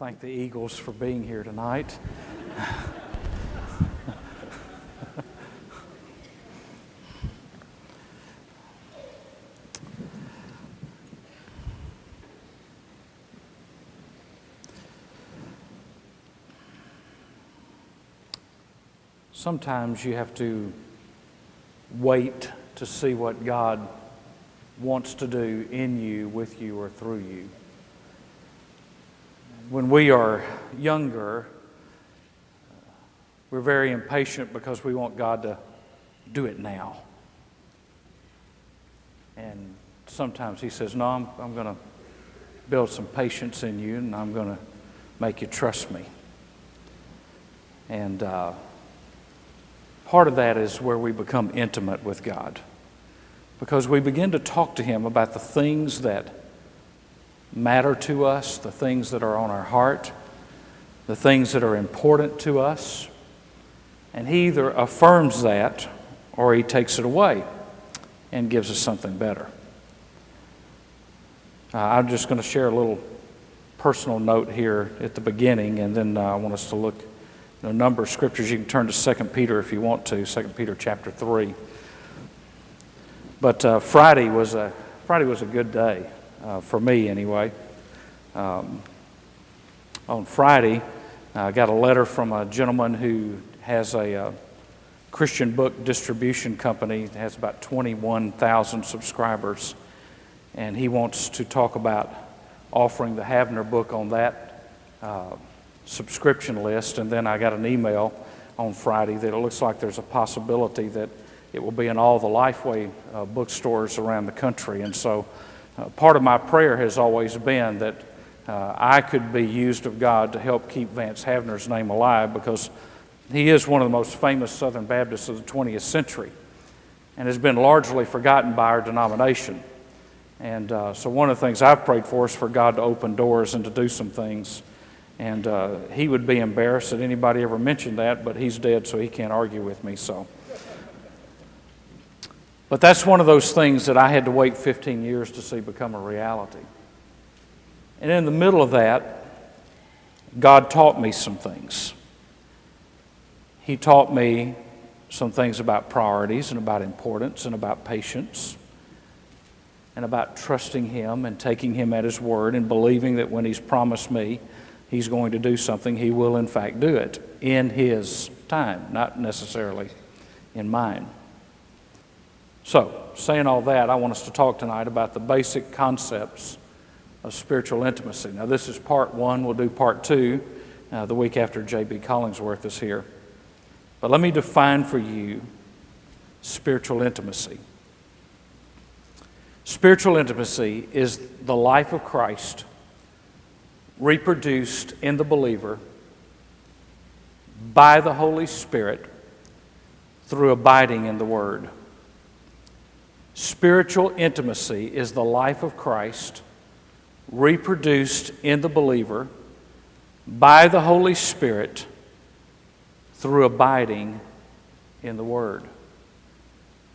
thank the Eagles for being here tonight. Sometimes you have to wait to see what God wants to do in you, with you, or through you. When we are younger, we're very impatient because we want God to do it now. And sometimes He says, No, I'm, I'm going to build some patience in you and I'm going to make you trust me. And uh, part of that is where we become intimate with God because we begin to talk to Him about the things that matter to us, the things that are on our heart, the things that are important to us. And He either affirms that or He takes it away and gives us something better. Uh, I'm just going to share a little personal note here at the beginning, and then uh, I want us to look a number of scriptures. You can turn to 2 Peter if you want to, 2 Peter chapter 3. But uh, Friday was a Friday was a good day uh, for me anyway. Um, on Friday, I got a letter from a gentleman who has a, a uh, Christian book distribution company that has about 21,000 subscribers, and he wants to talk about offering the Havner book on that uh, subscription list. And then I got an email on Friday that it looks like there's a possibility that it will be in all the Lifeway uh, bookstores around the country. And so uh, part of my prayer has always been that uh, I could be used of God to help keep Vance Havner's name alive because he is one of the most famous Southern Baptists of the 20th century and has been largely forgotten by our denomination. And uh, so, one of the things I've prayed for is for God to open doors and to do some things. And uh, he would be embarrassed that anybody ever mentioned that, but he's dead, so he can't argue with me. So. But that's one of those things that I had to wait 15 years to see become a reality. And in the middle of that, God taught me some things. He taught me some things about priorities and about importance and about patience and about trusting Him and taking Him at His word and believing that when He's promised me He's going to do something, He will in fact do it in His time, not necessarily in mine. So, saying all that, I want us to talk tonight about the basic concepts of spiritual intimacy. Now, this is part one. We'll do part two uh, the week after J.B. Collingsworth is here. But let me define for you spiritual intimacy. Spiritual intimacy is the life of Christ reproduced in the believer by the Holy Spirit through abiding in the Word. Spiritual intimacy is the life of Christ reproduced in the believer by the Holy Spirit through abiding in the Word.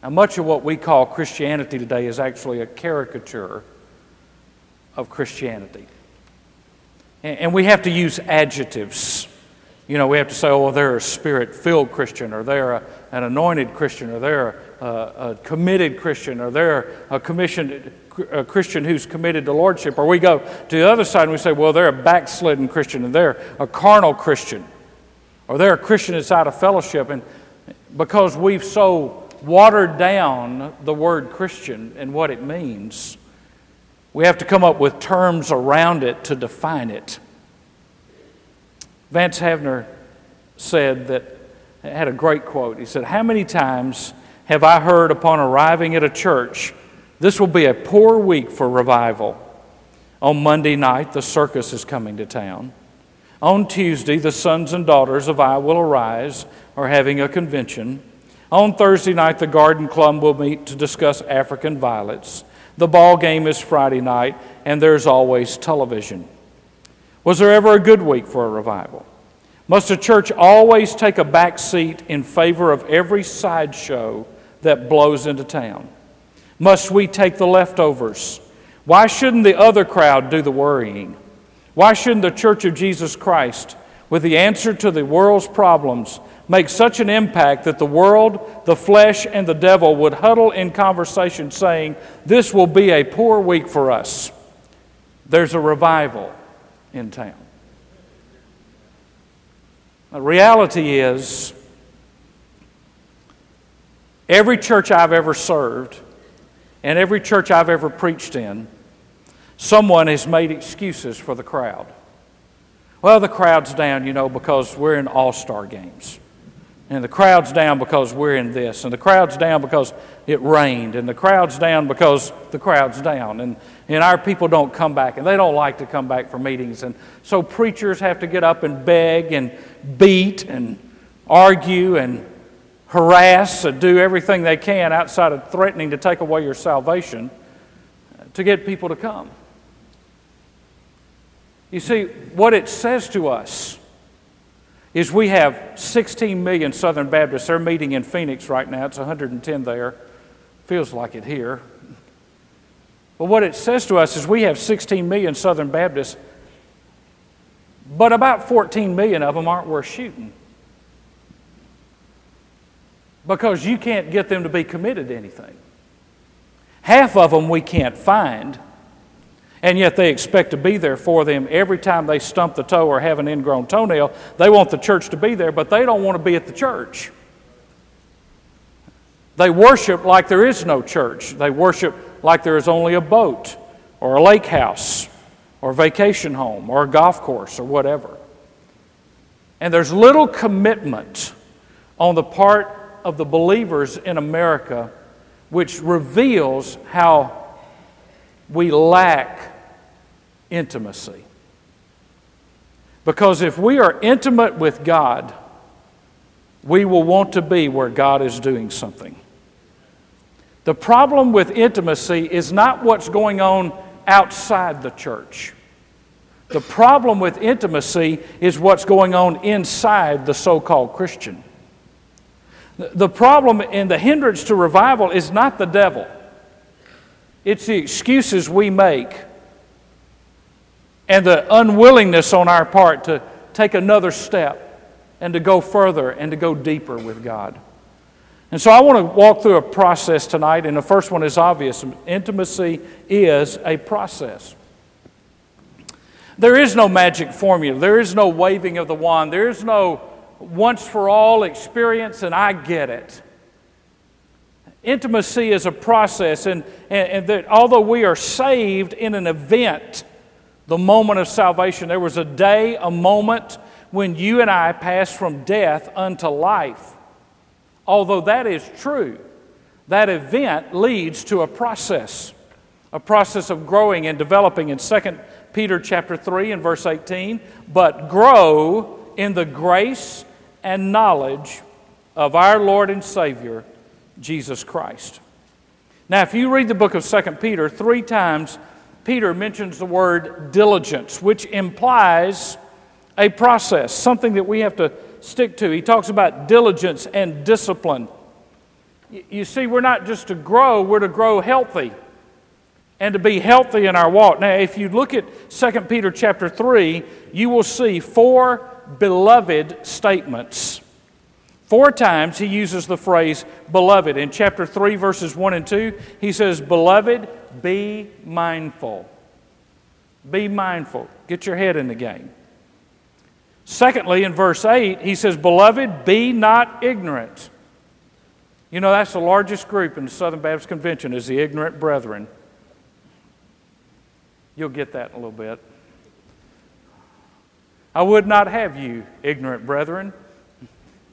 Now, much of what we call Christianity today is actually a caricature of Christianity. And we have to use adjectives. You know, we have to say, oh, well, they're a spirit filled Christian, or they're a, an anointed Christian, or they're a, a committed Christian, or they're a commissioned a Christian who's committed to lordship. Or we go to the other side and we say, well, they're a backslidden Christian, and they're a carnal Christian, or they're a Christian that's out of fellowship. And because we've so watered down the word Christian and what it means, we have to come up with terms around it to define it. Vance Havner said that, had a great quote. He said, How many times have I heard upon arriving at a church, this will be a poor week for revival? On Monday night, the circus is coming to town. On Tuesday, the sons and daughters of I Will Arise are having a convention. On Thursday night, the Garden Club will meet to discuss African violets. The ball game is Friday night, and there's always television. Was there ever a good week for a revival? Must a church always take a back seat in favor of every sideshow that blows into town? Must we take the leftovers? Why shouldn't the other crowd do the worrying? Why shouldn't the Church of Jesus Christ, with the answer to the world's problems, make such an impact that the world, the flesh, and the devil would huddle in conversation saying, This will be a poor week for us? There's a revival in town. The reality is, every church I've ever served and every church I've ever preached in, someone has made excuses for the crowd. Well, the crowd's down, you know, because we're in all star games. And the crowd's down because we're in this. And the crowd's down because it rained. And the crowd's down because the crowd's down. And, and our people don't come back. And they don't like to come back for meetings. And so preachers have to get up and beg and beat and argue and harass and do everything they can outside of threatening to take away your salvation to get people to come. You see, what it says to us is we have 16 million Southern Baptists. They're meeting in Phoenix right now. It's 110 there. Feels like it here. But what it says to us is we have 16 million Southern Baptists, but about 14 million of them aren't worth shooting. Because you can't get them to be committed to anything. Half of them we can't find and yet they expect to be there for them every time they stump the toe or have an ingrown toenail. They want the church to be there, but they don't want to be at the church. They worship like there is no church. They worship like there is only a boat or a lake house or vacation home or a golf course or whatever. And there's little commitment on the part of the believers in America which reveals how we lack intimacy. Because if we are intimate with God, we will want to be where God is doing something. The problem with intimacy is not what's going on outside the church. The problem with intimacy is what's going on inside the so called Christian. The problem and the hindrance to revival is not the devil, it's the excuses we make and the unwillingness on our part to take another step and to go further and to go deeper with God. And so I want to walk through a process tonight, and the first one is obvious intimacy is a process. There is no magic formula, there is no waving of the wand, there is no once for all experience, and I get it. Intimacy is a process, and, and, and that although we are saved in an event, the moment of salvation. There was a day, a moment when you and I passed from death unto life. Although that is true, that event leads to a process, a process of growing and developing in 2 Peter chapter 3 and verse 18, but grow in the grace and knowledge of our Lord and Savior, Jesus Christ. Now, if you read the book of 2 Peter, three times Peter mentions the word diligence, which implies a process, something that we have to stick to. He talks about diligence and discipline. You see, we're not just to grow, we're to grow healthy and to be healthy in our walk. Now, if you look at 2 Peter chapter 3, you will see four beloved statements. Four times he uses the phrase beloved. In chapter 3, verses 1 and 2, he says, Beloved, be mindful. Be mindful. Get your head in the game. Secondly, in verse 8, he says, Beloved, be not ignorant. You know, that's the largest group in the Southern Baptist Convention is the ignorant brethren. You'll get that in a little bit. I would not have you, ignorant brethren.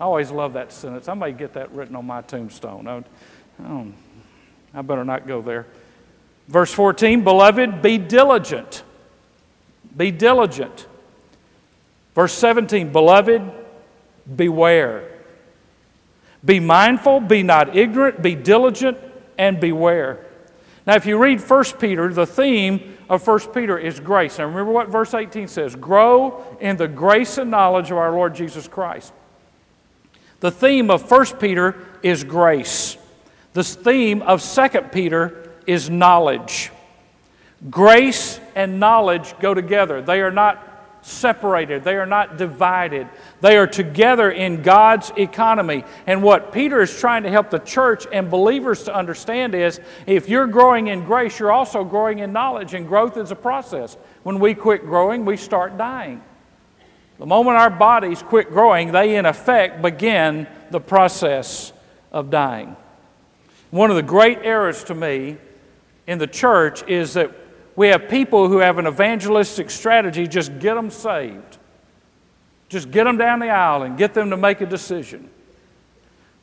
I always love that sentence. I may get that written on my tombstone. I, I, better not go there. Verse 14, beloved, be diligent. Be diligent. Verse 17, beloved, beware. Be mindful, be not ignorant, be diligent, and beware. Now, if you read 1 Peter, the theme of 1 Peter is grace. Now, remember what verse 18 says grow in the grace and knowledge of our Lord Jesus Christ. The theme of 1 Peter is grace. The theme of 2 Peter is knowledge. Grace and knowledge go together. They are not separated, they are not divided. They are together in God's economy. And what Peter is trying to help the church and believers to understand is if you're growing in grace, you're also growing in knowledge, and growth is a process. When we quit growing, we start dying. The moment our bodies quit growing, they in effect begin the process of dying. One of the great errors to me in the church is that we have people who have an evangelistic strategy just get them saved. Just get them down the aisle and get them to make a decision.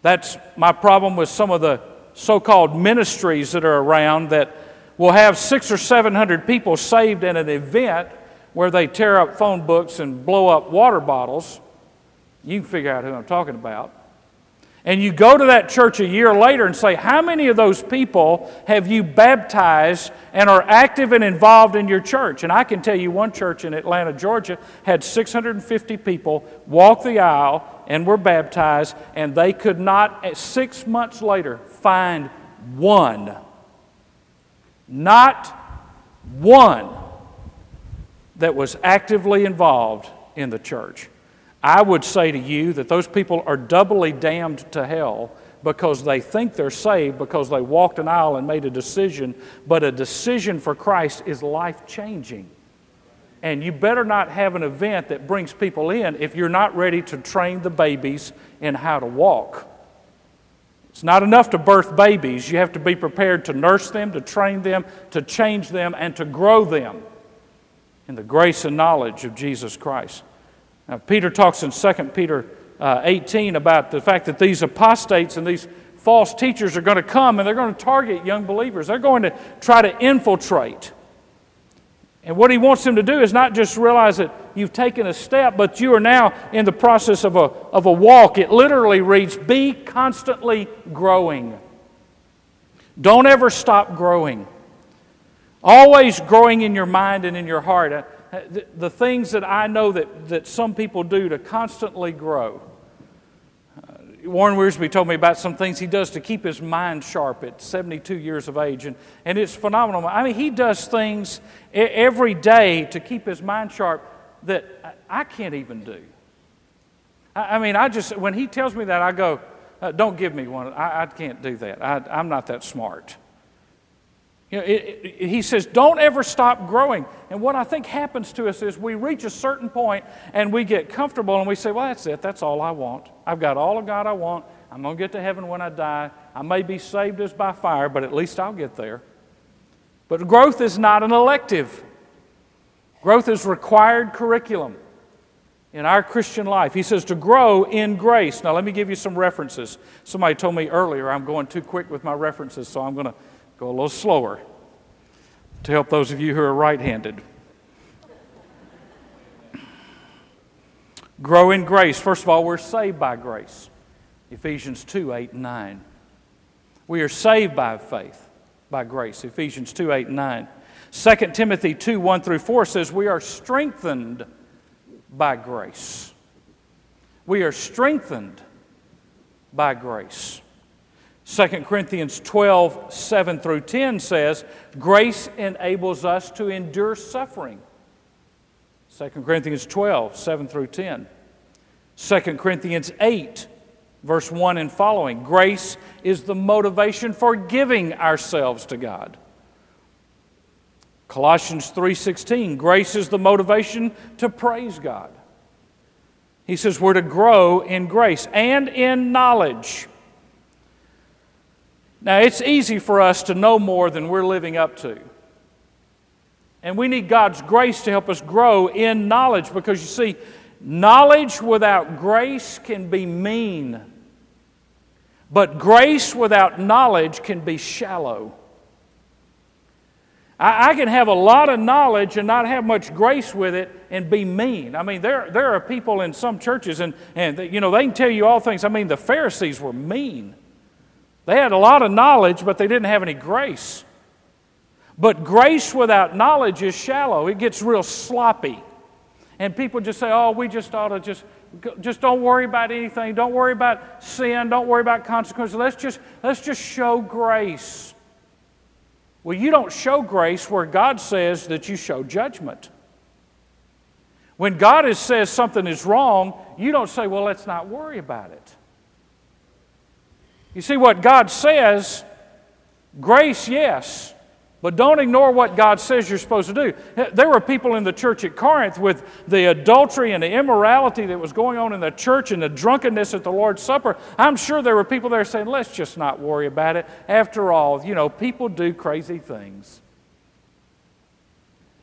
That's my problem with some of the so called ministries that are around that will have six or seven hundred people saved in an event where they tear up phone books and blow up water bottles. You can figure out who I'm talking about and you go to that church a year later and say, How many of those people have you baptized and are active and involved in your church? And I can tell you one church in Atlanta, Georgia, had 650 people walk the aisle and were baptized, and they could not, eh, six months later, find one. Not one that was actively involved in the church. I would say to you that those people are doubly damned to hell because they think they're saved because they walked an aisle and made a decision, but a decision for Christ is life changing. And you better not have an event that brings people in if you're not ready to train the babies in how to walk. It's not enough to birth babies. You have to be prepared to nurse them, to train them, to change them, and to grow them in the grace and knowledge of Jesus Christ. Now, Peter talks in 2 Peter uh, 18 about the fact that these apostates and these false teachers are going to come and they're going to target young believers. They're going to try to infiltrate. And what he wants them to do is not just realize that you've taken a step, but you are now in the process of a, of a walk. It literally reads, Be constantly growing. Don't ever stop growing. Always growing in your mind and in your heart the, the things that I know that, that some people do to constantly grow. Uh, Warren Wiersbe told me about some things he does to keep his mind sharp at 72 years of age, and, and it's phenomenal. I mean, he does things every day to keep his mind sharp that I can't even do. I, I mean, I just, when he tells me that, I go, uh, don't give me one. I, I can't do that. I, I'm not that smart. You know, it, it, he says, don't ever stop growing. And what I think happens to us is we reach a certain point and we get comfortable and we say, well, that's it. That's all I want. I've got all of God I want. I'm going to get to heaven when I die. I may be saved as by fire, but at least I'll get there. But growth is not an elective, growth is required curriculum in our Christian life. He says to grow in grace. Now, let me give you some references. Somebody told me earlier I'm going too quick with my references, so I'm going to Go a little slower to help those of you who are right handed. Grow in grace. First of all, we're saved by grace. Ephesians 2 8 and 9. We are saved by faith, by grace. Ephesians 2 8 and 9. 2 Timothy 2 1 through 4 says, We are strengthened by grace. We are strengthened by grace. 2 Corinthians 12, 7 through 10 says, Grace enables us to endure suffering. 2 Corinthians 12, 7 through 10. 2 Corinthians 8, verse 1 and following. Grace is the motivation for giving ourselves to God. Colossians 3:16 grace is the motivation to praise God. He says we're to grow in grace and in knowledge. Now, it's easy for us to know more than we're living up to. And we need God's grace to help us grow in knowledge because you see, knowledge without grace can be mean, but grace without knowledge can be shallow. I, I can have a lot of knowledge and not have much grace with it and be mean. I mean, there, there are people in some churches, and, and you know, they can tell you all things. I mean, the Pharisees were mean. They had a lot of knowledge, but they didn't have any grace. But grace without knowledge is shallow, it gets real sloppy. And people just say, oh, we just ought to just, just don't worry about anything. Don't worry about sin. Don't worry about consequences. Let's just, let's just show grace Well, you don't show grace where God says that you show judgment. When God is, says something is wrong, you don't say, well, let's not worry about it. You see, what God says, grace, yes, but don't ignore what God says you're supposed to do. There were people in the church at Corinth with the adultery and the immorality that was going on in the church and the drunkenness at the Lord's Supper. I'm sure there were people there saying, let's just not worry about it. After all, you know, people do crazy things.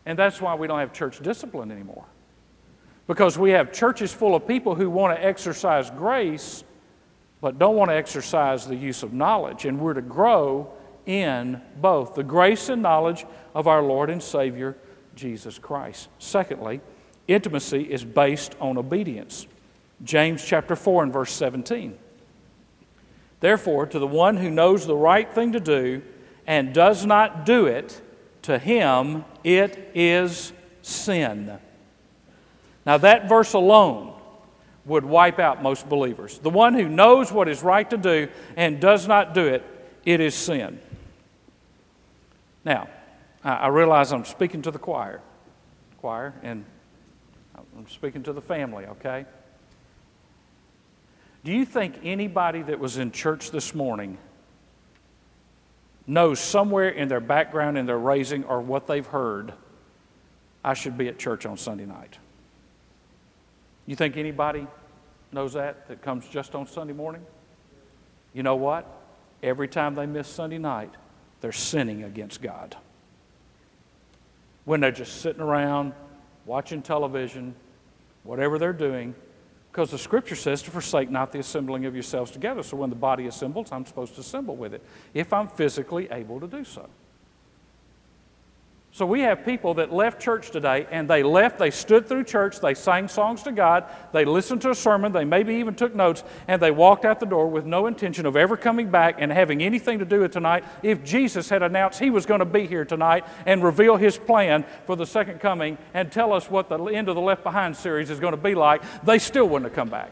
And that's why we don't have church discipline anymore. Because we have churches full of people who want to exercise grace, but don't want to exercise the use of knowledge. And we're to grow in both the grace and knowledge of our Lord and Savior, Jesus Christ. Secondly, intimacy is based on obedience. James chapter 4 and verse 17. Therefore, to the one who knows the right thing to do and does not do it, to him it is sin. Now, that verse alone would wipe out most believers. The one who knows what is right to do and does not do it, it is sin. Now, I realize I'm speaking to the choir, choir, and I'm speaking to the family, okay? Do you think anybody that was in church this morning knows somewhere in their background, in their raising, or what they've heard, I should be at church on Sunday night? You think anybody knows that that comes just on Sunday morning? You know what? Every time they miss Sunday night, they're sinning against God. When they're just sitting around watching television, whatever they're doing, because the scripture says to forsake not the assembling of yourselves together. So when the body assembles, I'm supposed to assemble with it, if I'm physically able to do so. So we have people that left church today and they left, they stood through church, they sang songs to God, they listened to a sermon, they maybe even took notes, and they walked out the door with no intention of ever coming back and having anything to do with tonight. If Jesus had announced he was going to be here tonight and reveal his plan for the second coming and tell us what the end of the Left Behind series is going to be like, they still wouldn't have come back.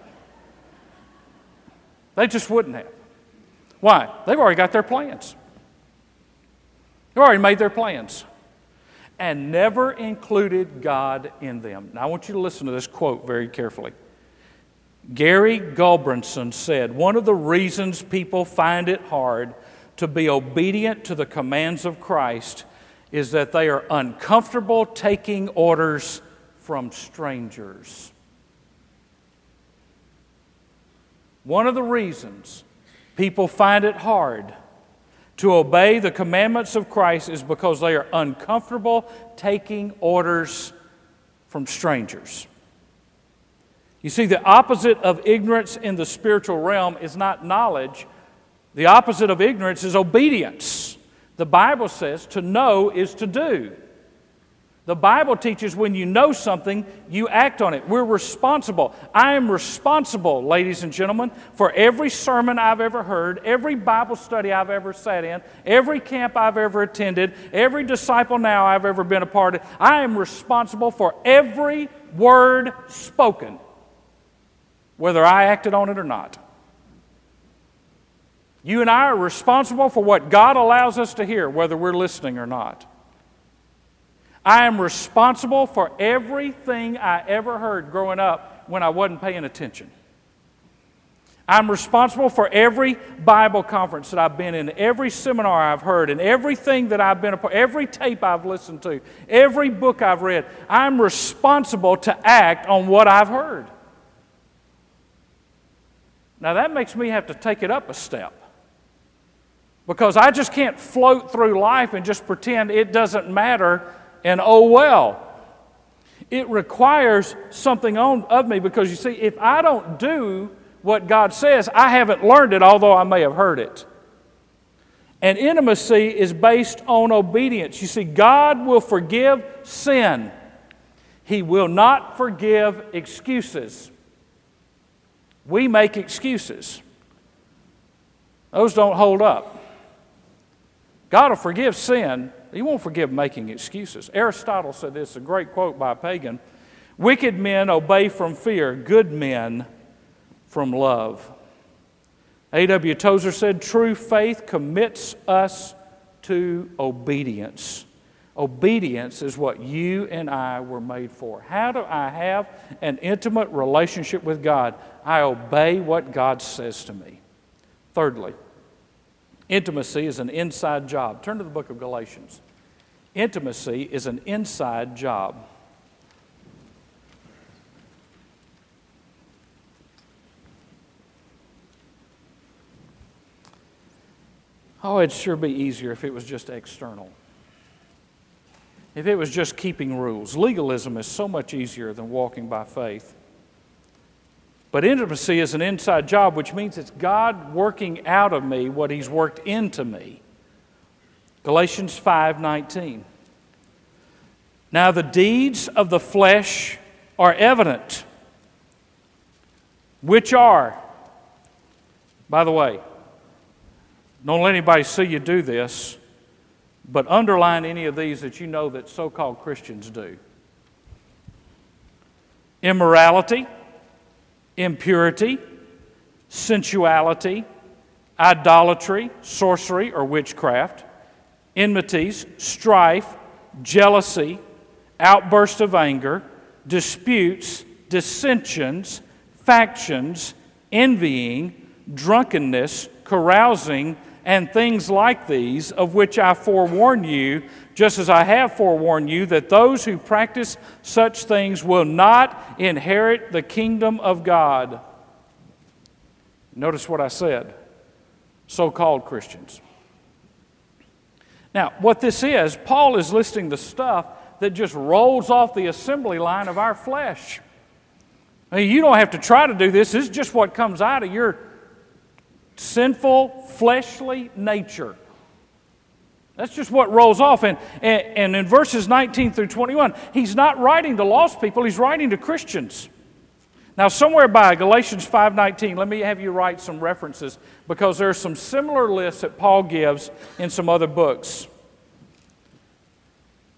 They just wouldn't have. Why? They've already got their plans. They've already made their plans and never included God in them. Now, I want you to listen to this quote very carefully. Gary Gulbranson said, One of the reasons people find it hard to be obedient to the commands of Christ is that they are uncomfortable taking orders from strangers. One of the reasons people find it hard to obey the commandments of Christ is because they are uncomfortable taking orders from strangers. You see, the opposite of ignorance in the spiritual realm is not knowledge, the opposite of ignorance is obedience. The Bible says to know is to do. The Bible teaches when you know something, you act on it. We're responsible. I am responsible, ladies and gentlemen, for every sermon I've ever heard, every Bible study I've ever sat in, every camp I've ever attended, every disciple now I've ever been a part of. I am responsible for every word spoken, whether I acted on it or not. You and I are responsible for what God allows us to hear, whether we're listening or not. I am responsible for everything I ever heard growing up when I wasn't paying attention. I'm responsible for every Bible conference that I've been in, every seminar I've heard, and everything that I've been a part, every tape I've listened to, every book I've read. I'm responsible to act on what I've heard. Now that makes me have to take it up a step. Because I just can't float through life and just pretend it doesn't matter and oh well. It requires something on, of me because you see, if I don't do what God says, I haven't learned it, although I may have heard it. And intimacy is based on obedience. You see, God will forgive sin, He will not forgive excuses. We make excuses, those don't hold up. God will forgive sin, he won't forgive making excuses. Aristotle said this, a great quote by a pagan Wicked men obey from fear, good men from love. A.W. Tozer said, True faith commits us to obedience. Obedience is what you and I were made for. How do I have an intimate relationship with God? I obey what God says to me. Thirdly, intimacy is an inside job. Turn to the book of Galatians. Intimacy is an inside job. Oh, it'd sure be easier if it was just external. If it was just keeping rules. Legalism is so much easier than walking by faith. But intimacy is an inside job, which means it's God working out of me what He's worked into me. Galatians 5:19. Now the deeds of the flesh are evident, which are by the way, don't let anybody see you do this, but underline any of these that you know that so called Christians do immorality, impurity, sensuality, idolatry, sorcery or witchcraft, enmities, strife, jealousy, outbursts of anger, disputes, dissensions, factions, envying, drunkenness, carousing, and things like these, of which I forewarn you, just as I have forewarned you, that those who practice such things will not inherit the kingdom of God. Notice what I said so called Christians. Now, what this is, Paul is listing the stuff that just rolls off the assembly line of our flesh. Mean, you don't have to try to do this, this is just what comes out of your sinful, fleshly nature. That's just what rolls off. And, and, and, in verses 19 through 21, he's not writing to lost people, he's writing to Christians. Now, somewhere by Galatians 5.19, let me have you write some references because there are some similar lists that Paul gives in some other books.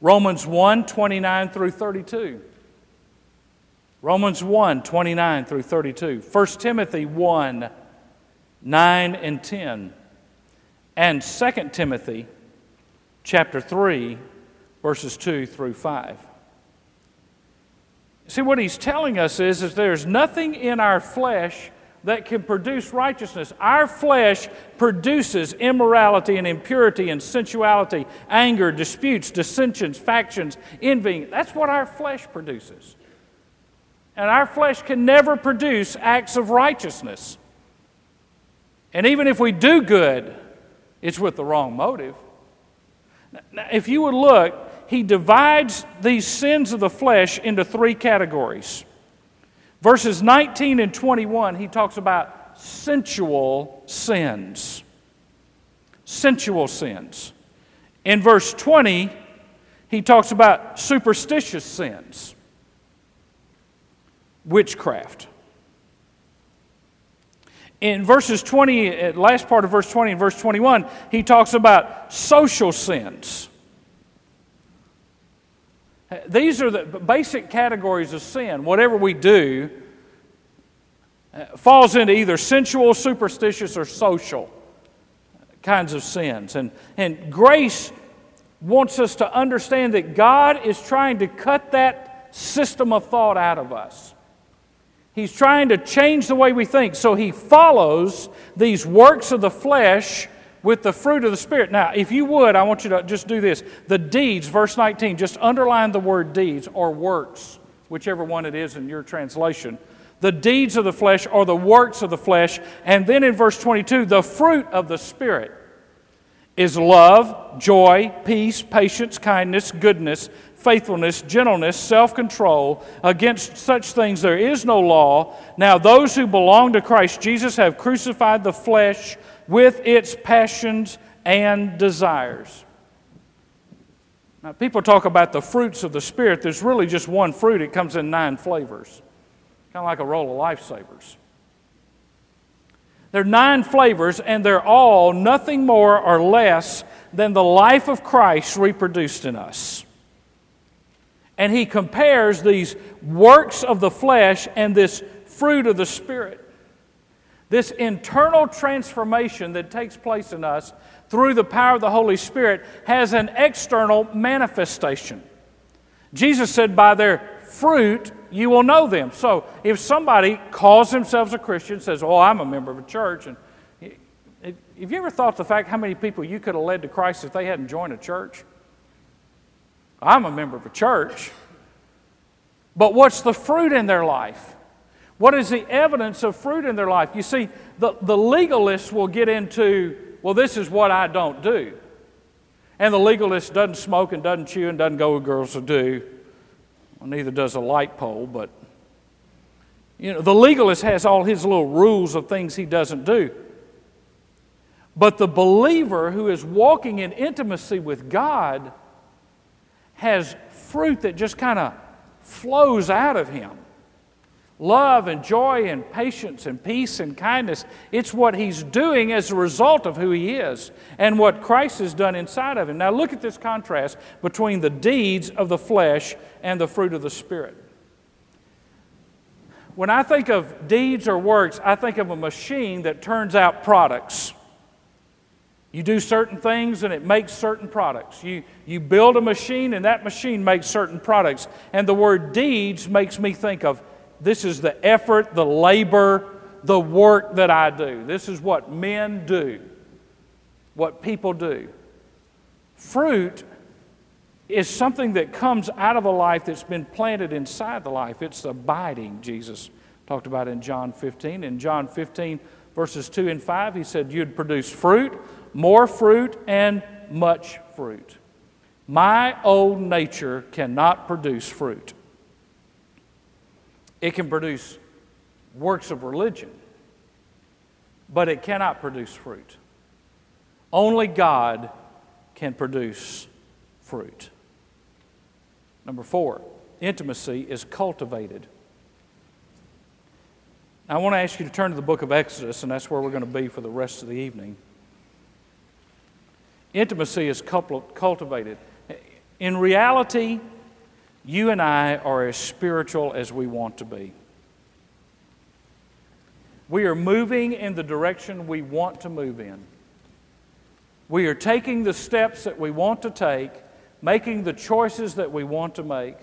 Romans 1, 29 through 32. Romans 1, 29 through 32. 1 Timothy 1, 9 and 10, and 2 Timothy chapter 3, verses 2 through 5. See, what he's telling us is, is there's nothing in our flesh that can produce righteousness. Our flesh produces immorality and impurity and sensuality, anger, disputes, dissensions, factions, envying. That's what our flesh produces. And our flesh can never produce acts of righteousness. And even if we do good, it's with the wrong motive. Now, if you would look, he divides these sins of the flesh into three categories. Verses 19 and 21, he talks about sensual sins. Sensual sins. In verse 20, he talks about superstitious sins, witchcraft in verses 20, uh, last part of verse 20 and verse 21, he talks about social sins. These are the basic categories of sin. Whatever we do uh, falls into either sensual, superstitious, or social kinds of sins. And, and grace wants us to understand that God is trying to cut that system of thought out of us. He's trying to change the way we think. So he follows these works of the flesh with the fruit of the Spirit. Now, if you would, I want you to just do this. The deeds, verse 19, just underline the word deeds or works, whichever one it is in your translation. The deeds of the flesh or the works of the flesh. And then in verse 22, the fruit of the Spirit is love, joy, peace, patience, kindness, goodness, faithfulness, gentleness, self control. Against such things there is no law. Now, those who belong to Christ Jesus have crucified the flesh with its passions and desires. Now, people talk about the fruits of the Spirit. There's really just one fruit, it comes in nine flavors, kind of like a roll of lifesavers. There are nine flavors, and they're all nothing more or less than the life of Christ reproduced in us. And he compares these works of the flesh and this fruit of the Spirit. This internal transformation that takes place in us through the power of the Holy Spirit has an external manifestation. Jesus said, By their fruit you will know them. So if somebody calls themselves a Christian, says, Oh, I'm a member of a church, and have you ever thought the fact how many people you could have led to Christ if they hadn't joined a church? I'm a member of a church. But what's the fruit in their life? What is the evidence of fruit in their life? You see, the, the legalists will get into, well, this is what I don't do. And the legalist doesn't smoke and doesn't chew and doesn't go with girls who do. Well, neither does a light pole, but you know, the legalist has all his little rules of things he doesn't do. But the believer who is walking in intimacy with God has fruit that just kind of flows out of him love and joy and patience and peace and kindness. It's what he's doing as a result of who he is and what Christ has done inside of him. Now, look at this contrast between the deeds of the flesh and the fruit of the Spirit. When I think of deeds or works, I think of a machine that turns out products. You do certain things and it makes certain products. You, you build a machine and that machine makes certain products. And the word deeds makes me think of this is the effort, the labor, the work that I do. This is what men do, what people do. Fruit is something that comes out of a life that's been planted inside the life. It's abiding, Jesus talked about in John 15. In John 15, verses 2 and 5, he said, You'd produce fruit more fruit and much fruit. My old nature cannot produce fruit. It can produce works of religion, but it cannot produce fruit. Only God can produce fruit. Number four, intimacy is cultivated. I want to ask you to turn to the book of Exodus, and that's where we're going to be for the rest of the evening. Intimacy is cultivated. In reality, you and I are as spiritual as we want to be. We are moving in the direction we want to move in. We are taking the steps that we want to take, making the choices that we want to make.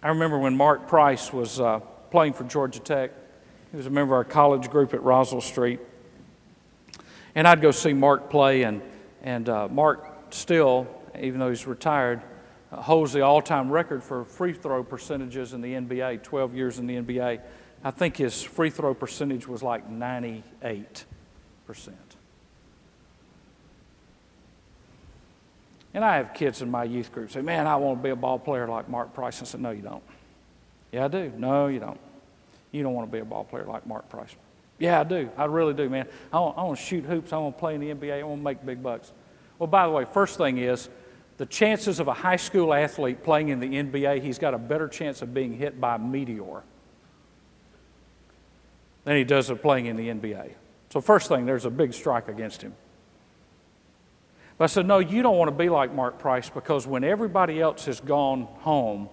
I remember when Mark Price was uh, playing for Georgia Tech. He was a member of our college group at Roswell Street. And I'd go see Mark play, and, and uh, Mark still, even though he's retired, uh, holds the all time record for free throw percentages in the NBA, 12 years in the NBA. I think his free throw percentage was like 98%. And I have kids in my youth group say, Man, I want to be a ball player like Mark Price. I said, No, you don't. Yeah, I do. No, you don't. You don't want to be a ball player like Mark Price. Yeah, I do. I really do, man. I want, I want to shoot hoops. I want to play in the NBA. I want to make big bucks. Well, by the way, first thing is the chances of a high school athlete playing in the NBA, he's got a better chance of being hit by a meteor than he does of playing in the NBA. So, first thing, there's a big strike against him. But I said, No, you don't want to be like Mark Price because when everybody else has gone home,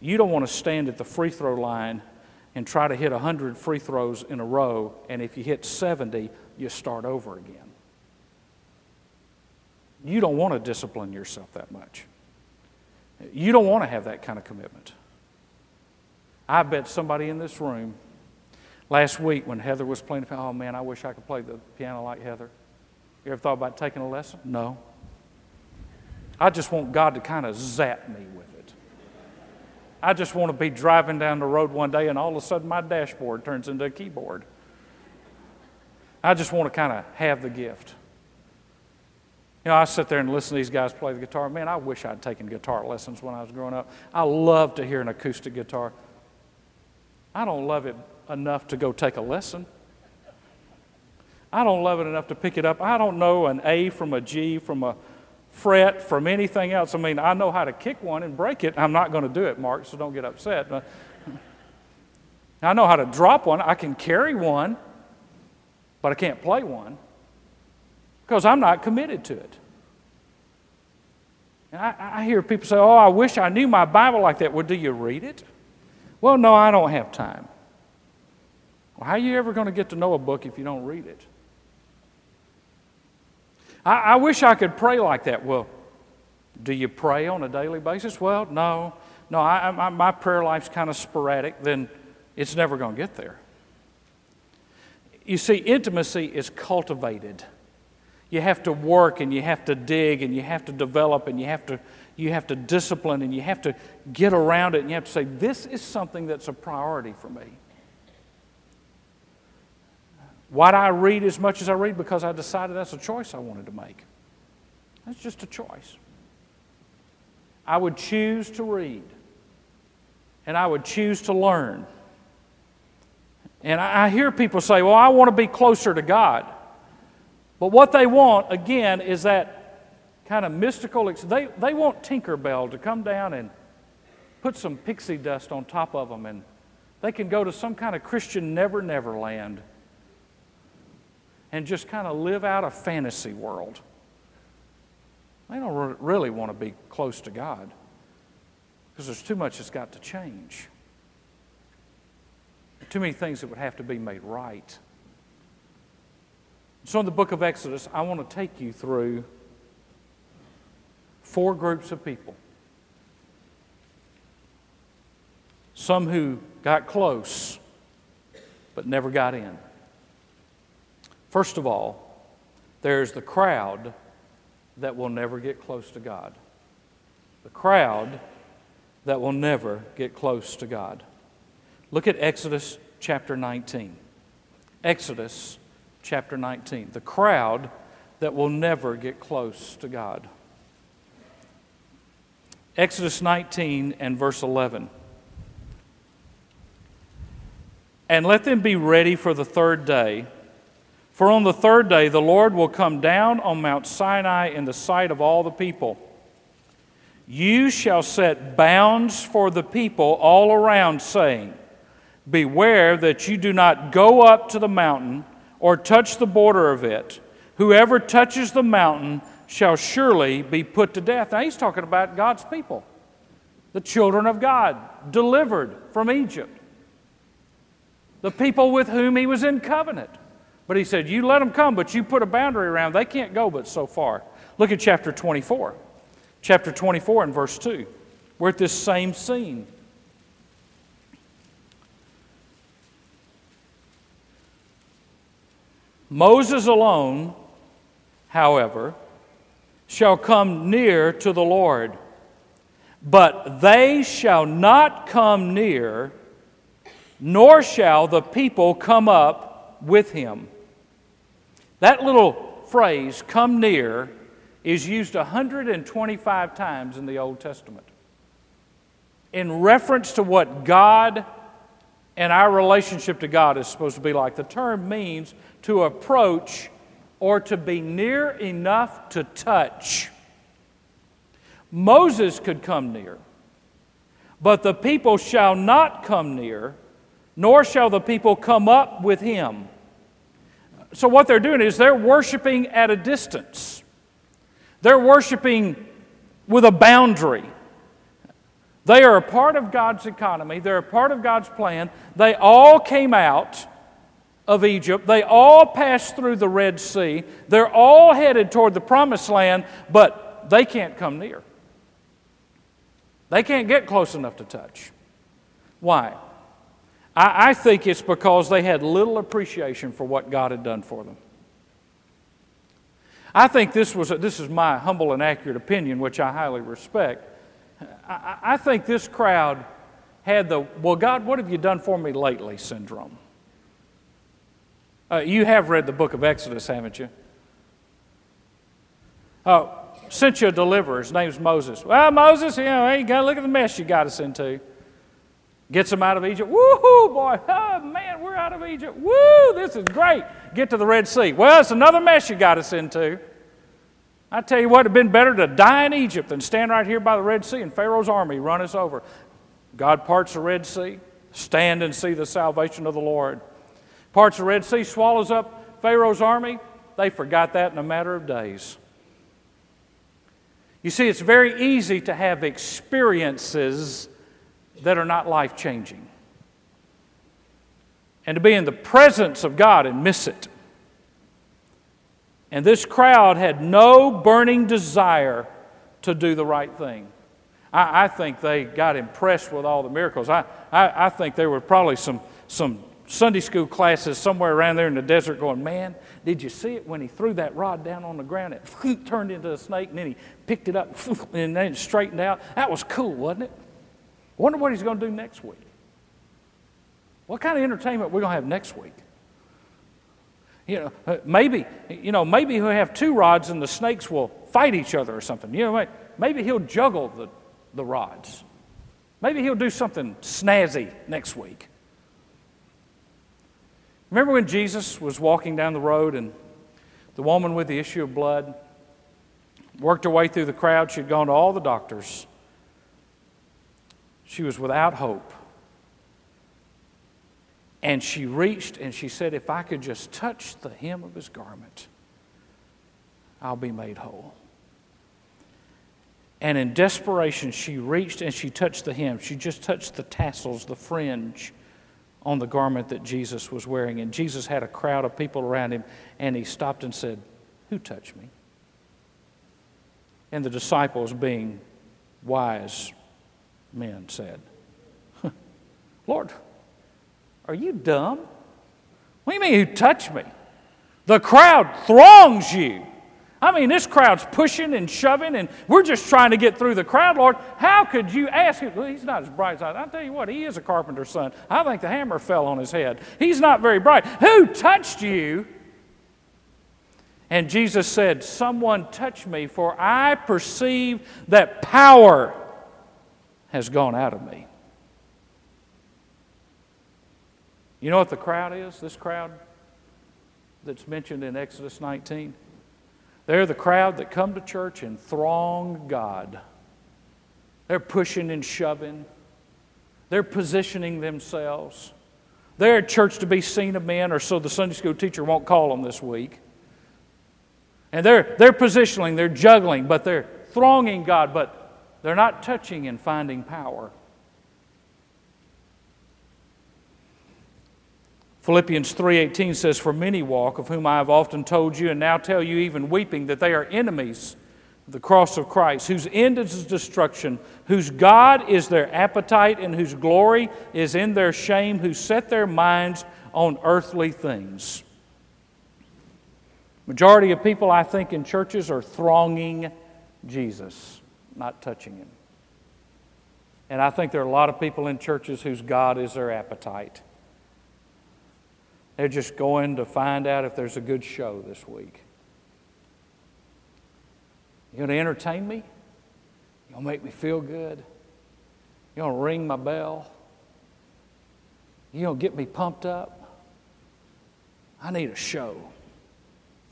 you don't want to stand at the free throw line and try to hit 100 free throws in a row, and if you hit 70, you start over again. You don't want to discipline yourself that much. You don't want to have that kind of commitment. I bet somebody in this room last week when Heather was playing, oh man, I wish I could play the piano like Heather. You ever thought about taking a lesson? No. I just want God to kind of zap me with it. I just want to be driving down the road one day and all of a sudden my dashboard turns into a keyboard. I just want to kind of have the gift. You know, I sit there and listen to these guys play the guitar. Man, I wish I'd taken guitar lessons when I was growing up. I love to hear an acoustic guitar. I don't love it enough to go take a lesson. I don't love it enough to pick it up. I don't know an A from a G from a fret from anything else. I mean, I know how to kick one and break it. I'm not going to do it, Mark, so don't get upset. But I know how to drop one. I can carry one, but I can't play one because I'm not committed to it. And I, I hear people say, Oh, I wish I knew my Bible like that. Well, do you read it? Well, no, I don't have time. Well, how are you ever going to get to know a book if you don't read it? I, I wish I could pray like that. Well, do you pray on a daily basis? Well, no. No, I, I, my prayer life's kind of sporadic. Then it's never going to get there. You see, intimacy is cultivated. You have to work and you have to dig and you have to develop and you have to, you have to discipline and you have to get around it and you have to say, This is something that's a priority for me. Why do I read as much as I read? Because I decided that's a choice I wanted to make. That's just a choice. I would choose to read and I would choose to learn. And I hear people say, Well, I want to be closer to God. But what they want, again, is that kind of mystical. They, they want Tinkerbell to come down and put some pixie dust on top of them, and they can go to some kind of Christian never never land and just kind of live out a fantasy world. They don't really want to be close to God because there's too much that's got to change. Too many things that would have to be made right. So, in the book of Exodus, I want to take you through four groups of people. Some who got close but never got in. First of all, there's the crowd that will never get close to God. The crowd that will never get close to God. Look at Exodus chapter 19. Exodus chapter 19. The crowd that will never get close to God. Exodus 19 and verse 11. And let them be ready for the third day for on the third day the Lord will come down on Mount Sinai in the sight of all the people. You shall set bounds for the people all around, saying, Beware that you do not go up to the mountain or touch the border of it. Whoever touches the mountain shall surely be put to death. Now he's talking about God's people, the children of God, delivered from Egypt, the people with whom he was in covenant. But he said, You let them come, but you put a boundary around. They can't go but so far. Look at chapter 24. Chapter 24 and verse 2. We're at this same scene. Moses alone, however, shall come near to the Lord, but they shall not come near, nor shall the people come up with him. That little phrase, come near, is used 125 times in the Old Testament in reference to what God and our relationship to God is supposed to be like. The term means to approach or to be near enough to touch. Moses could come near, but the people shall not come near, nor shall the people come up with him. So, what they're doing is they're worshiping at a distance, they're worshiping with a boundary. They are a part of God's economy, they're a part of God's plan. They all came out of Egypt, they all passed through the Red Sea, they're all headed toward the promised land, but they can't come near. They can't get close enough to touch. Why? I, I think it's because they had little appreciation for what God had done for them. I think this was, this is my humble and accurate opinion, which I highly respect. I, I think this crowd had the, well, God, what have you done for me lately syndrome. Uh, you have read the book of Exodus, haven't you? Oh, sent you a deliverer. His name's Moses. Well, Moses, you know, you got to look at the mess you got us into. Gets them out of Egypt. Woohoo, boy. Oh, man, we're out of Egypt. Woo, this is great. Get to the Red Sea. Well, it's another mess you got us into. I tell you what, it'd been better to die in Egypt than stand right here by the Red Sea and Pharaoh's army run us over. God parts the Red Sea. Stand and see the salvation of the Lord. Parts the Red Sea, swallows up Pharaoh's army. They forgot that in a matter of days. You see, it's very easy to have experiences that are not life changing. and to be in the presence of God and miss it. And this crowd had no burning desire to do the right thing. I, I think they got impressed with all the miracles. I, I, I think there were probably some, some Sunday school classes somewhere around there in the desert going, Man, did you see it when he threw that rod down on the ground? It turned into a snake and then he picked it up and then it straightened out. That was cool, wasn't it? Wonder what he's going to do next week. What kind of entertainment we're going to have next week? You know, uh, maybe, you know, maybe he'll have two rods and the snakes will fight each other or something. You know, maybe he'll juggle the, the rods. Maybe he'll do something snazzy next week. Remember when Jesus was walking down the road and the woman with the issue of blood worked her way through the crowd? She'd gone to all the doctors. She was without hope. And she reached and she said, If I could just touch the hem of his garment, I'll be made whole. And in desperation, she reached and she touched the hem. She just touched the tassels, the fringe on the garment that Jesus was wearing. And Jesus had a crowd of people around him, and he stopped and said, Who touched me? And the disciples, being wise men, said, Lord, are you dumb? What do you mean, who touched me? The crowd throngs you. I mean, this crowd's pushing and shoving, and we're just trying to get through the crowd, Lord. How could you ask him? Well, he's not as bright as I. I'll tell you what, he is a carpenter's son. I think the hammer fell on his head. He's not very bright. Who touched you? And Jesus said, Someone touched me, for I perceive that power has gone out of me. You know what the crowd is? This crowd that's mentioned in Exodus 19? They're the crowd that come to church and throng God. They're pushing and shoving. They're positioning themselves. They're at church to be seen of men, or so the Sunday school teacher won't call them this week. And they're, they're positioning, they're juggling, but they're thronging God, but they're not touching and finding power. Philippians 3:18 says for many walk of whom I have often told you and now tell you even weeping that they are enemies of the cross of Christ whose end is destruction whose god is their appetite and whose glory is in their shame who set their minds on earthly things. Majority of people I think in churches are thronging Jesus, not touching him. And I think there are a lot of people in churches whose God is their appetite. They're just going to find out if there's a good show this week. You're going to entertain me? You're going to make me feel good? You're going to ring my bell? You're going to get me pumped up? I need a show.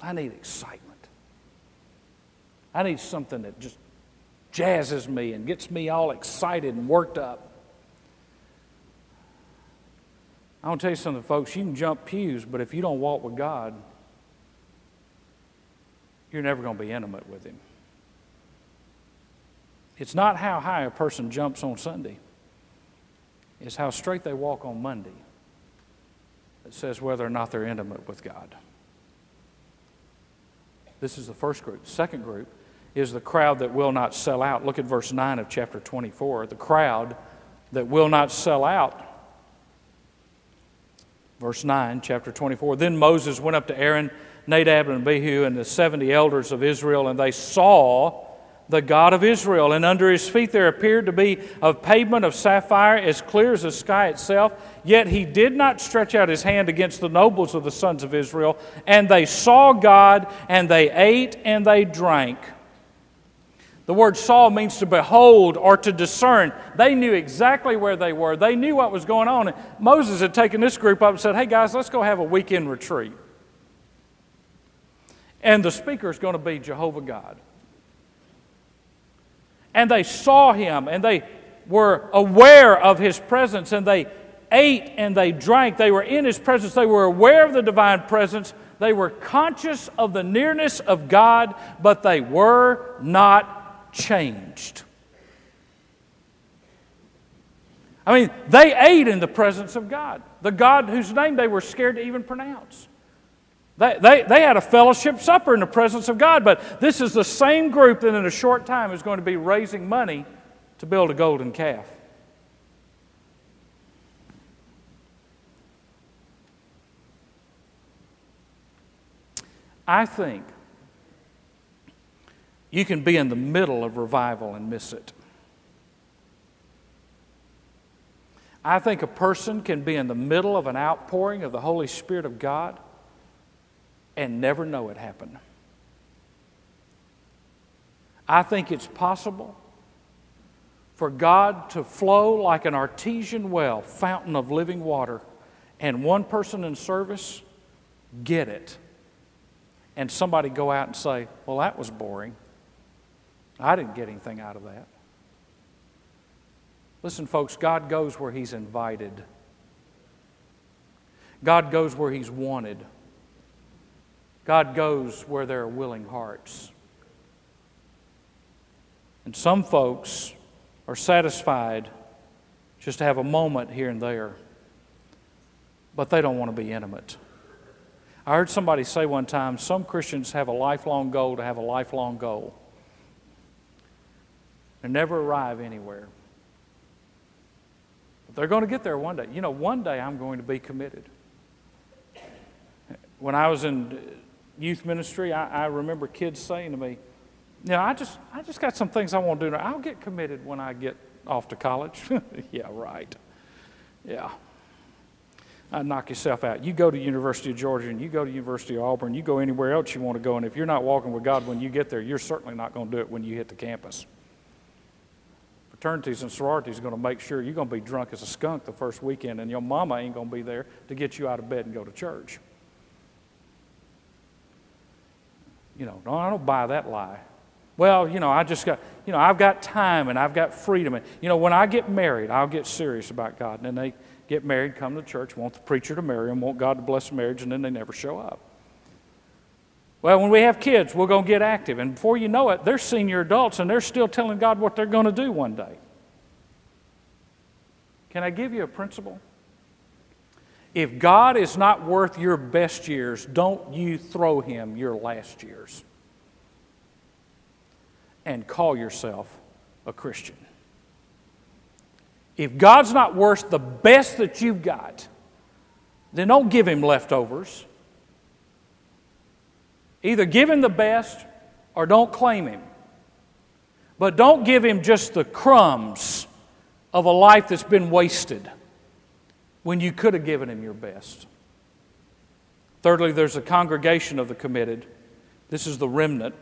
I need excitement. I need something that just jazzes me and gets me all excited and worked up. I want to tell you something, folks. You can jump pews, but if you don't walk with God, you're never going to be intimate with Him. It's not how high a person jumps on Sunday, it's how straight they walk on Monday that says whether or not they're intimate with God. This is the first group. Second group is the crowd that will not sell out. Look at verse 9 of chapter 24. The crowd that will not sell out Verse 9, chapter 24. Then Moses went up to Aaron, Nadab, and Abihu, and the 70 elders of Israel, and they saw the God of Israel. And under his feet there appeared to be a pavement of sapphire as clear as the sky itself. Yet he did not stretch out his hand against the nobles of the sons of Israel. And they saw God, and they ate and they drank. The word saw means to behold or to discern. They knew exactly where they were, they knew what was going on. Moses had taken this group up and said, Hey guys, let's go have a weekend retreat. And the speaker is going to be Jehovah God. And they saw him and they were aware of his presence and they ate and they drank. They were in his presence, they were aware of the divine presence. They were conscious of the nearness of God, but they were not changed. I mean, they ate in the presence of God, the God whose name they were scared to even pronounce. They, they, they had a fellowship supper in the presence of God, but this is the same group that in a short time is going to be raising money to build a golden calf. I think you can be in the middle of revival and miss it. I think a person can be in the middle of an outpouring of the Holy Spirit of God and never know it happened. I think it's possible for God to flow like an artesian well, fountain of living water, and one person in service get it. And somebody go out and say, Well, that was boring. I didn't get anything out of that. Listen, folks, God goes where He's invited, God goes where He's wanted, God goes where there are willing hearts. And some folks are satisfied just to have a moment here and there, but they don't want to be intimate. I heard somebody say one time some Christians have a lifelong goal to have a lifelong goal and never arrive anywhere. But they're going to get there one day. You know, one day I'm going to be committed. When I was in youth ministry, I, I remember kids saying to me, you know, I just, I just got some things I want to do. Now. I'll get committed when I get off to college. yeah, right. Yeah. Knock yourself out. You go to University of Georgia and you go to University of Auburn, you go anywhere else you want to go, and if you're not walking with God when you get there, you're certainly not going to do it when you hit the campus fraternities and sororities are going to make sure you're going to be drunk as a skunk the first weekend, and your mama ain't going to be there to get you out of bed and go to church. You know, no, I don't buy that lie. Well, you know, I just got, you know, I've got time and I've got freedom. And, you know, when I get married, I'll get serious about God. And then they get married, come to church, want the preacher to marry them, want God to bless marriage, and then they never show up. Well, when we have kids, we're going to get active. And before you know it, they're senior adults and they're still telling God what they're going to do one day. Can I give you a principle? If God is not worth your best years, don't you throw him your last years and call yourself a Christian. If God's not worth the best that you've got, then don't give him leftovers. Either give him the best or don't claim him. But don't give him just the crumbs of a life that's been wasted when you could have given him your best. Thirdly, there's a congregation of the committed. This is the remnant.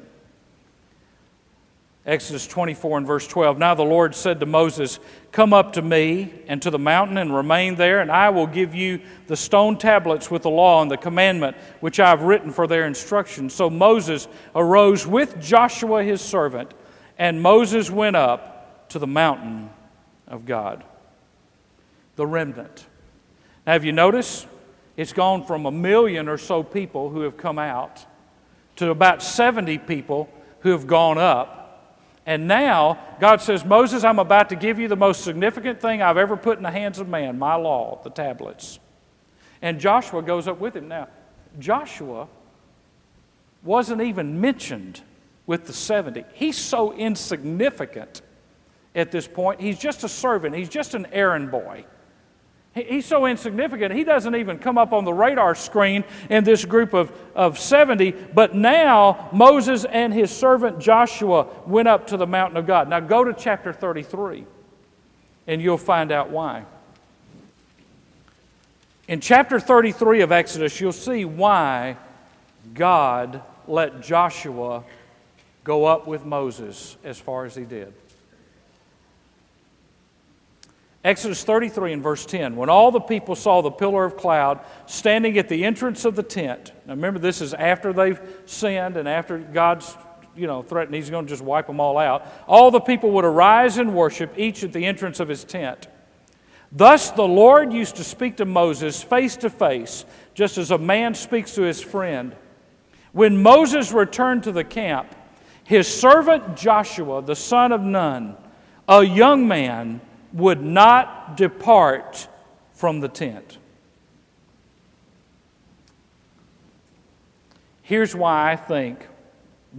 Exodus 24 and verse 12. Now the Lord said to Moses, Come up to me and to the mountain and remain there, and I will give you the stone tablets with the law and the commandment which I have written for their instruction. So Moses arose with Joshua his servant, and Moses went up to the mountain of God. The remnant. Now, have you noticed? It's gone from a million or so people who have come out to about 70 people who have gone up and now God says, Moses, I'm about to give you the most significant thing I've ever put in the hands of man my law, the tablets. And Joshua goes up with him. Now, Joshua wasn't even mentioned with the 70. He's so insignificant at this point. He's just a servant, he's just an errand boy. He's so insignificant, he doesn't even come up on the radar screen in this group of, of 70. But now Moses and his servant Joshua went up to the mountain of God. Now go to chapter 33, and you'll find out why. In chapter 33 of Exodus, you'll see why God let Joshua go up with Moses as far as he did. Exodus 33 and verse 10. When all the people saw the pillar of cloud standing at the entrance of the tent, now remember, this is after they've sinned and after God's you know, threatened he's going to just wipe them all out. All the people would arise and worship, each at the entrance of his tent. Thus the Lord used to speak to Moses face to face, just as a man speaks to his friend. When Moses returned to the camp, his servant Joshua, the son of Nun, a young man, would not depart from the tent. Here's why I think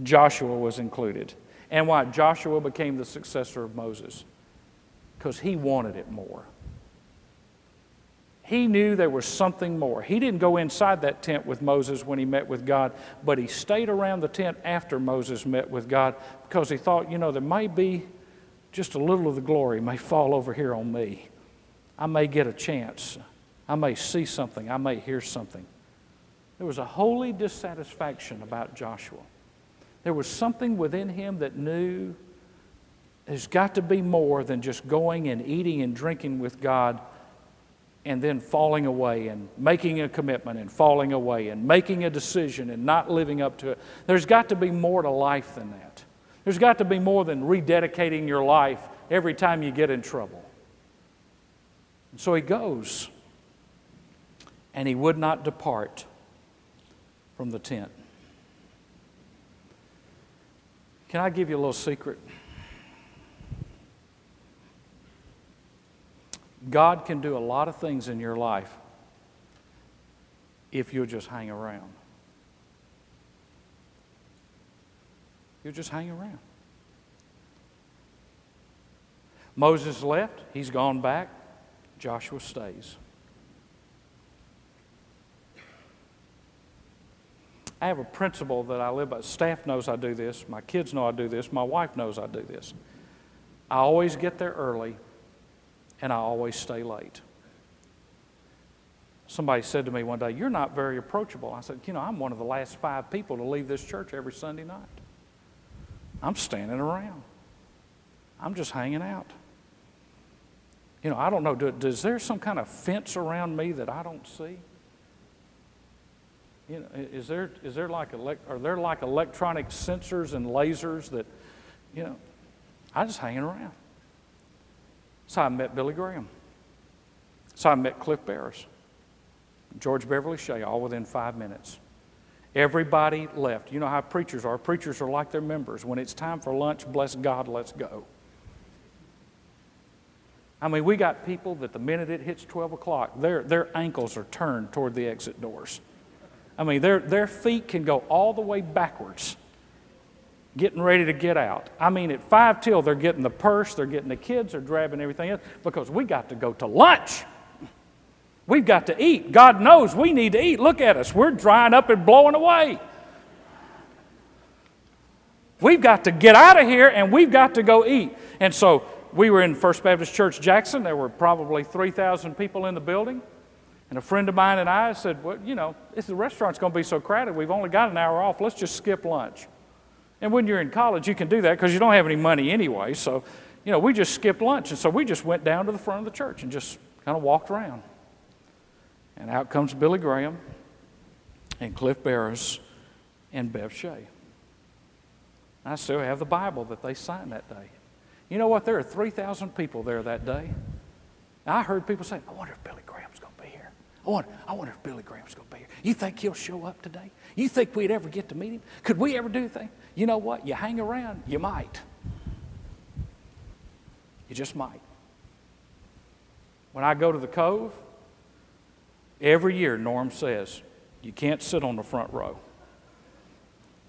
Joshua was included and why Joshua became the successor of Moses because he wanted it more. He knew there was something more. He didn't go inside that tent with Moses when he met with God, but he stayed around the tent after Moses met with God because he thought, you know, there may be just a little of the glory may fall over here on me. I may get a chance. I may see something. I may hear something. There was a holy dissatisfaction about Joshua. There was something within him that knew there's got to be more than just going and eating and drinking with God and then falling away and making a commitment and falling away and making a decision and not living up to it. There's got to be more to life than that. There's got to be more than rededicating your life every time you get in trouble. And so he goes, and he would not depart from the tent. Can I give you a little secret? God can do a lot of things in your life if you'll just hang around. You just hang around. Moses left, he's gone back, Joshua stays. I have a principle that I live by. Staff knows I do this, my kids know I do this, my wife knows I do this. I always get there early and I always stay late. Somebody said to me one day, You're not very approachable. I said, You know, I'm one of the last five people to leave this church every Sunday night. I'm standing around, I'm just hanging out. You know, I don't know, does there some kind of fence around me that I don't see? You know, is there, is there like elect, are there like electronic sensors and lasers that, you know, I just hanging around. So I met Billy Graham. So I met Cliff Barrows, George Beverly Shea, all within five minutes. Everybody left. You know how preachers are. Preachers are like their members. When it's time for lunch, bless God, let's go. I mean, we got people that the minute it hits 12 o'clock, their, their ankles are turned toward the exit doors. I mean, their, their feet can go all the way backwards, getting ready to get out. I mean, at 5 till, they're getting the purse, they're getting the kids, they're grabbing everything else because we got to go to lunch. We've got to eat. God knows we need to eat. Look at us. We're drying up and blowing away. We've got to get out of here and we've got to go eat. And so we were in First Baptist Church Jackson. There were probably 3,000 people in the building. And a friend of mine and I said, Well, you know, if the restaurant's going to be so crowded, we've only got an hour off. Let's just skip lunch. And when you're in college, you can do that because you don't have any money anyway. So, you know, we just skipped lunch. And so we just went down to the front of the church and just kind of walked around. And out comes Billy Graham and Cliff Barrows and Bev Shea. I still have the Bible that they signed that day. You know what? There are 3,000 people there that day. I heard people say, I wonder if Billy Graham's going to be here. I wonder, I wonder if Billy Graham's going to be here. You think he'll show up today? You think we'd ever get to meet him? Could we ever do anything? You know what? You hang around, you might. You just might. When I go to the Cove, Every year, Norm says, you can't sit on the front row.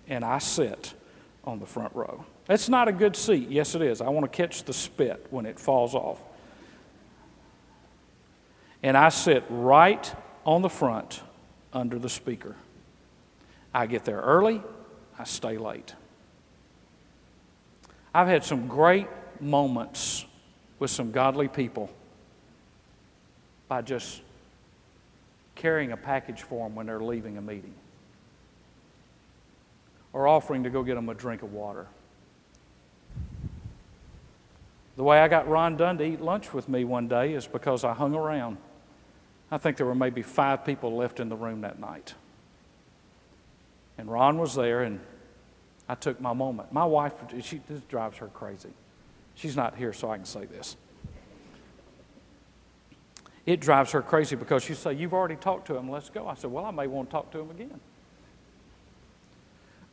And I sit on the front row. That's not a good seat. Yes, it is. I want to catch the spit when it falls off. And I sit right on the front under the speaker. I get there early, I stay late. I've had some great moments with some godly people by just carrying a package for them when they're leaving a meeting or offering to go get them a drink of water. The way I got Ron Dunn to eat lunch with me one day is because I hung around. I think there were maybe five people left in the room that night. And Ron was there, and I took my moment. My wife, she, this drives her crazy. She's not here, so I can say this it drives her crazy because she say, You've already talked to him, let's go. I said, Well, I may want to talk to him again.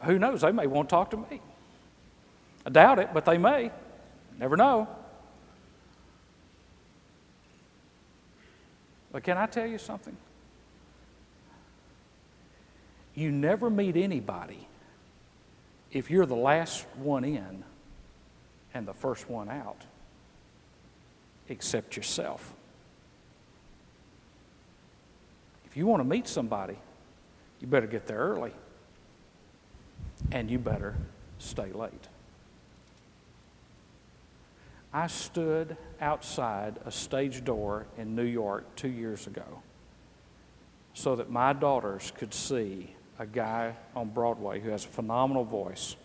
Who knows? They may want to talk to me. I doubt it, but they may. Never know. But can I tell you something? You never meet anybody if you're the last one in and the first one out, except yourself. If you want to meet somebody, you better get there early and you better stay late. I stood outside a stage door in New York two years ago so that my daughters could see a guy on Broadway who has a phenomenal voice.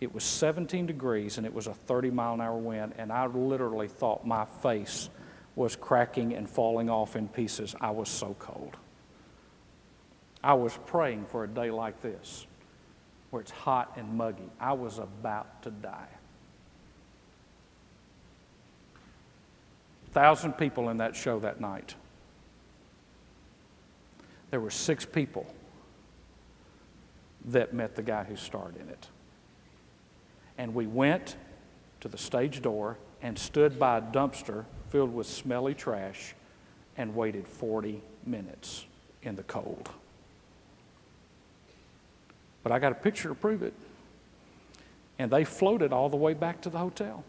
It was 17 degrees and it was a 30 mile an hour wind, and I literally thought my face was cracking and falling off in pieces. I was so cold. I was praying for a day like this where it's hot and muggy. I was about to die. Thousand people in that show that night. There were six people that met the guy who starred in it. And we went to the stage door and stood by a dumpster filled with smelly trash and waited 40 minutes in the cold. But I got a picture to prove it. And they floated all the way back to the hotel.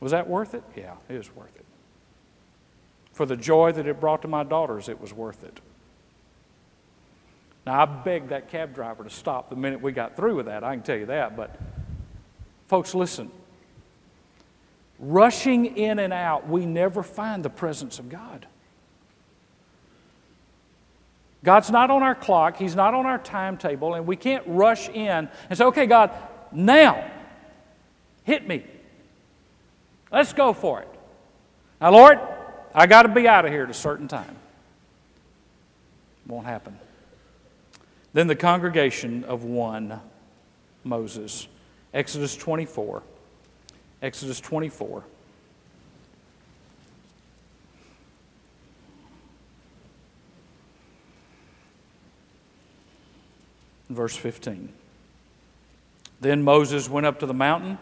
Was that worth it? Yeah, it was worth it. For the joy that it brought to my daughters, it was worth it. Now, I begged that cab driver to stop the minute we got through with that, I can tell you that. But, folks, listen. Rushing in and out, we never find the presence of God. God's not on our clock, He's not on our timetable, and we can't rush in and say, okay, God, now, hit me. Let's go for it. Now, Lord, I got to be out of here at a certain time. Won't happen. Then the congregation of one, Moses. Exodus 24. Exodus 24. Verse 15. Then Moses went up to the mountain,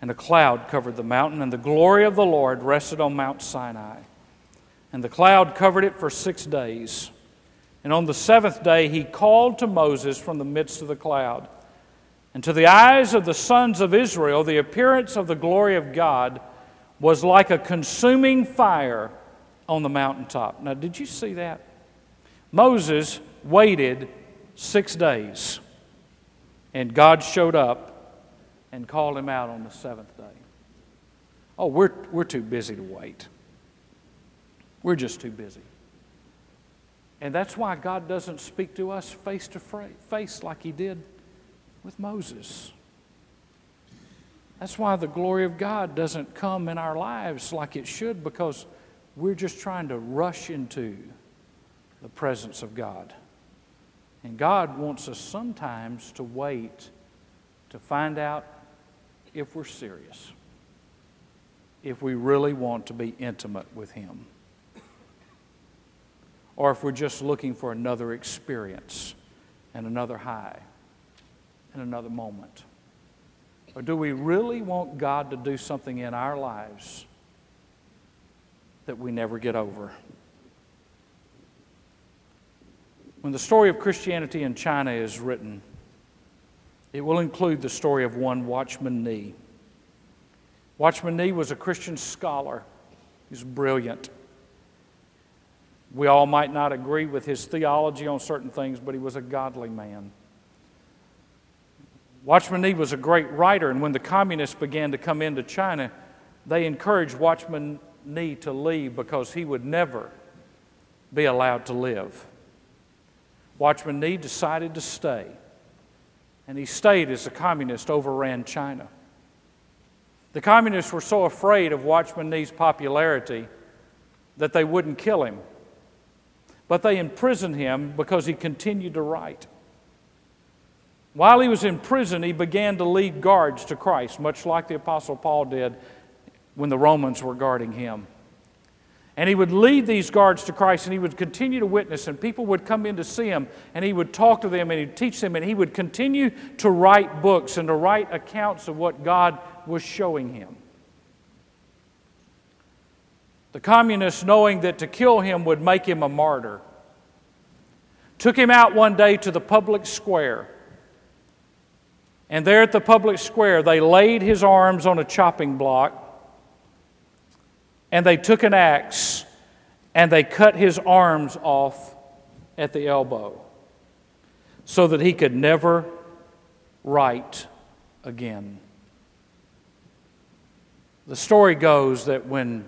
and a cloud covered the mountain, and the glory of the Lord rested on Mount Sinai. And the cloud covered it for six days. And on the seventh day, he called to Moses from the midst of the cloud. And to the eyes of the sons of Israel, the appearance of the glory of God was like a consuming fire on the mountaintop. Now, did you see that? Moses waited six days, and God showed up and called him out on the seventh day. Oh, we're, we're too busy to wait. We're just too busy. And that's why God doesn't speak to us face to face like He did with Moses. That's why the glory of God doesn't come in our lives like it should because we're just trying to rush into the presence of God. And God wants us sometimes to wait to find out if we're serious, if we really want to be intimate with Him or if we're just looking for another experience and another high and another moment. Or do we really want God to do something in our lives that we never get over? When the story of Christianity in China is written, it will include the story of one Watchman Nee. Watchman Nee was a Christian scholar. He was brilliant. We all might not agree with his theology on certain things, but he was a godly man. Watchman Nee was a great writer, and when the communists began to come into China, they encouraged Watchman Nee to leave because he would never be allowed to live. Watchman Nee decided to stay, and he stayed as the communists overran China. The communists were so afraid of Watchman Nee's popularity that they wouldn't kill him but they imprisoned him because he continued to write. While he was in prison, he began to lead guards to Christ, much like the Apostle Paul did when the Romans were guarding him. And he would lead these guards to Christ and he would continue to witness, and people would come in to see him, and he would talk to them and he'd teach them, and he would continue to write books and to write accounts of what God was showing him. The communists, knowing that to kill him would make him a martyr, took him out one day to the public square. And there at the public square, they laid his arms on a chopping block and they took an axe and they cut his arms off at the elbow so that he could never write again. The story goes that when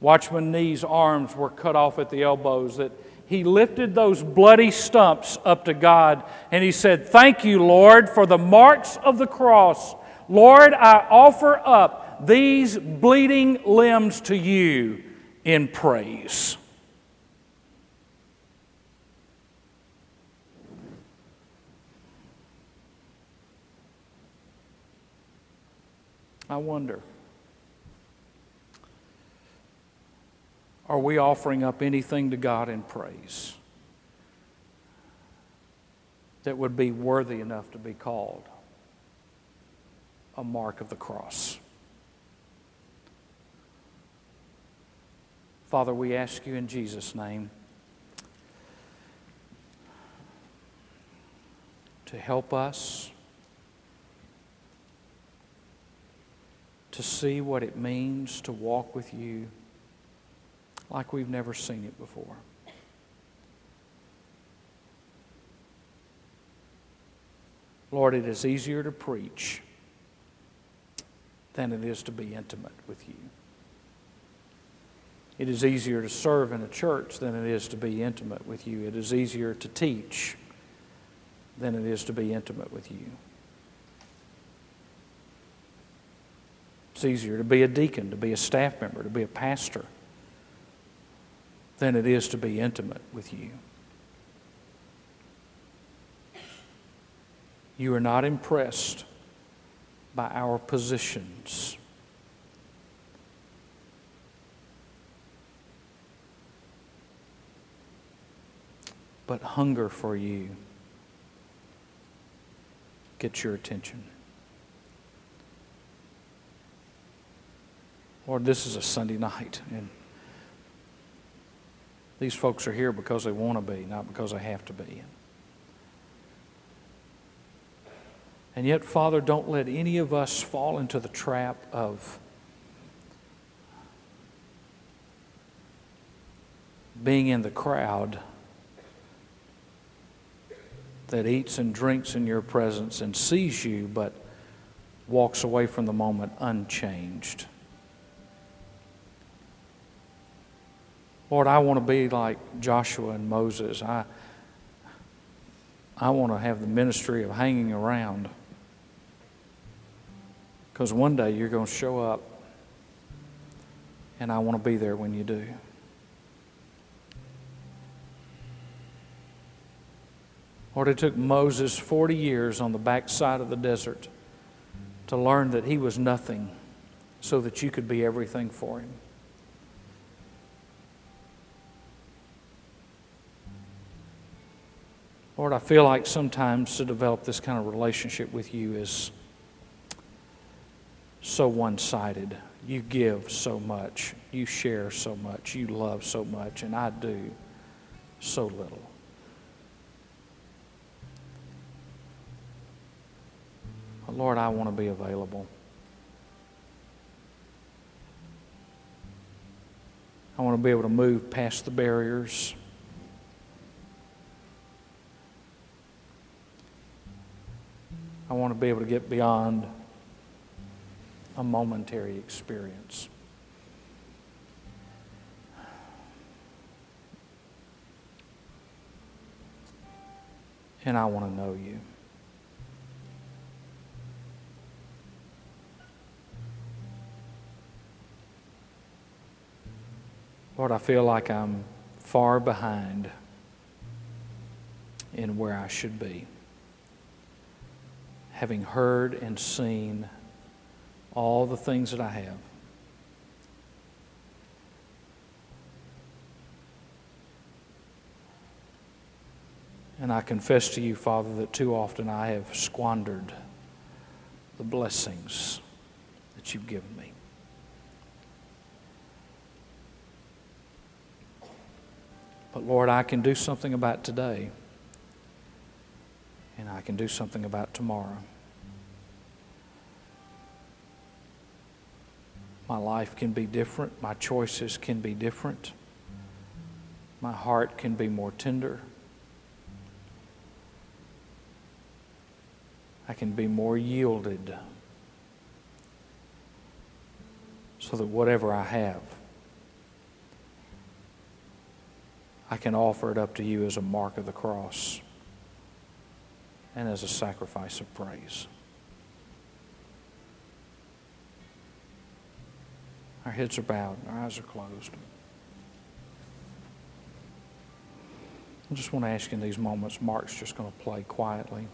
Watchman Nee's arms were cut off at the elbows, that he lifted those bloody stumps up to God and he said, Thank you, Lord, for the marks of the cross. Lord, I offer up these bleeding limbs to you in praise. I wonder are we offering up anything to God in praise that would be worthy enough to be called a mark of the cross? Father, we ask you in Jesus' name to help us to see what it means to walk with you like we've never seen it before. Lord, it is easier to preach than it is to be intimate with you. It is easier to serve in a church than it is to be intimate with you. It is easier to teach than it is to be intimate with you. It's easier to be a deacon, to be a staff member, to be a pastor than it is to be intimate with you. You are not impressed by our positions. But hunger for you gets your attention. Lord, this is a Sunday night, and these folks are here because they want to be, not because they have to be. And yet, Father, don't let any of us fall into the trap of being in the crowd that eats and drinks in your presence and sees you, but walks away from the moment unchanged. Lord, I want to be like Joshua and Moses. I, I want to have the ministry of hanging around. Because one day you're going to show up, and I want to be there when you do. Lord, it took Moses 40 years on the backside of the desert to learn that he was nothing so that you could be everything for him. Lord, I feel like sometimes to develop this kind of relationship with you is so one sided. You give so much, you share so much, you love so much, and I do so little. Lord, I want to be available. I want to be able to move past the barriers. I want to be able to get beyond a momentary experience. And I want to know you. Lord, I feel like I'm far behind in where I should be having heard and seen all the things that I have. And I confess to you, Father, that too often I have squandered the blessings that you've given me. But Lord, I can do something about today, and I can do something about tomorrow. My life can be different, my choices can be different, my heart can be more tender. I can be more yielded so that whatever I have, I can offer it up to you as a mark of the cross and as a sacrifice of praise. Our heads are bowed, our eyes are closed. I just want to ask in these moments, Mark's just going to play quietly.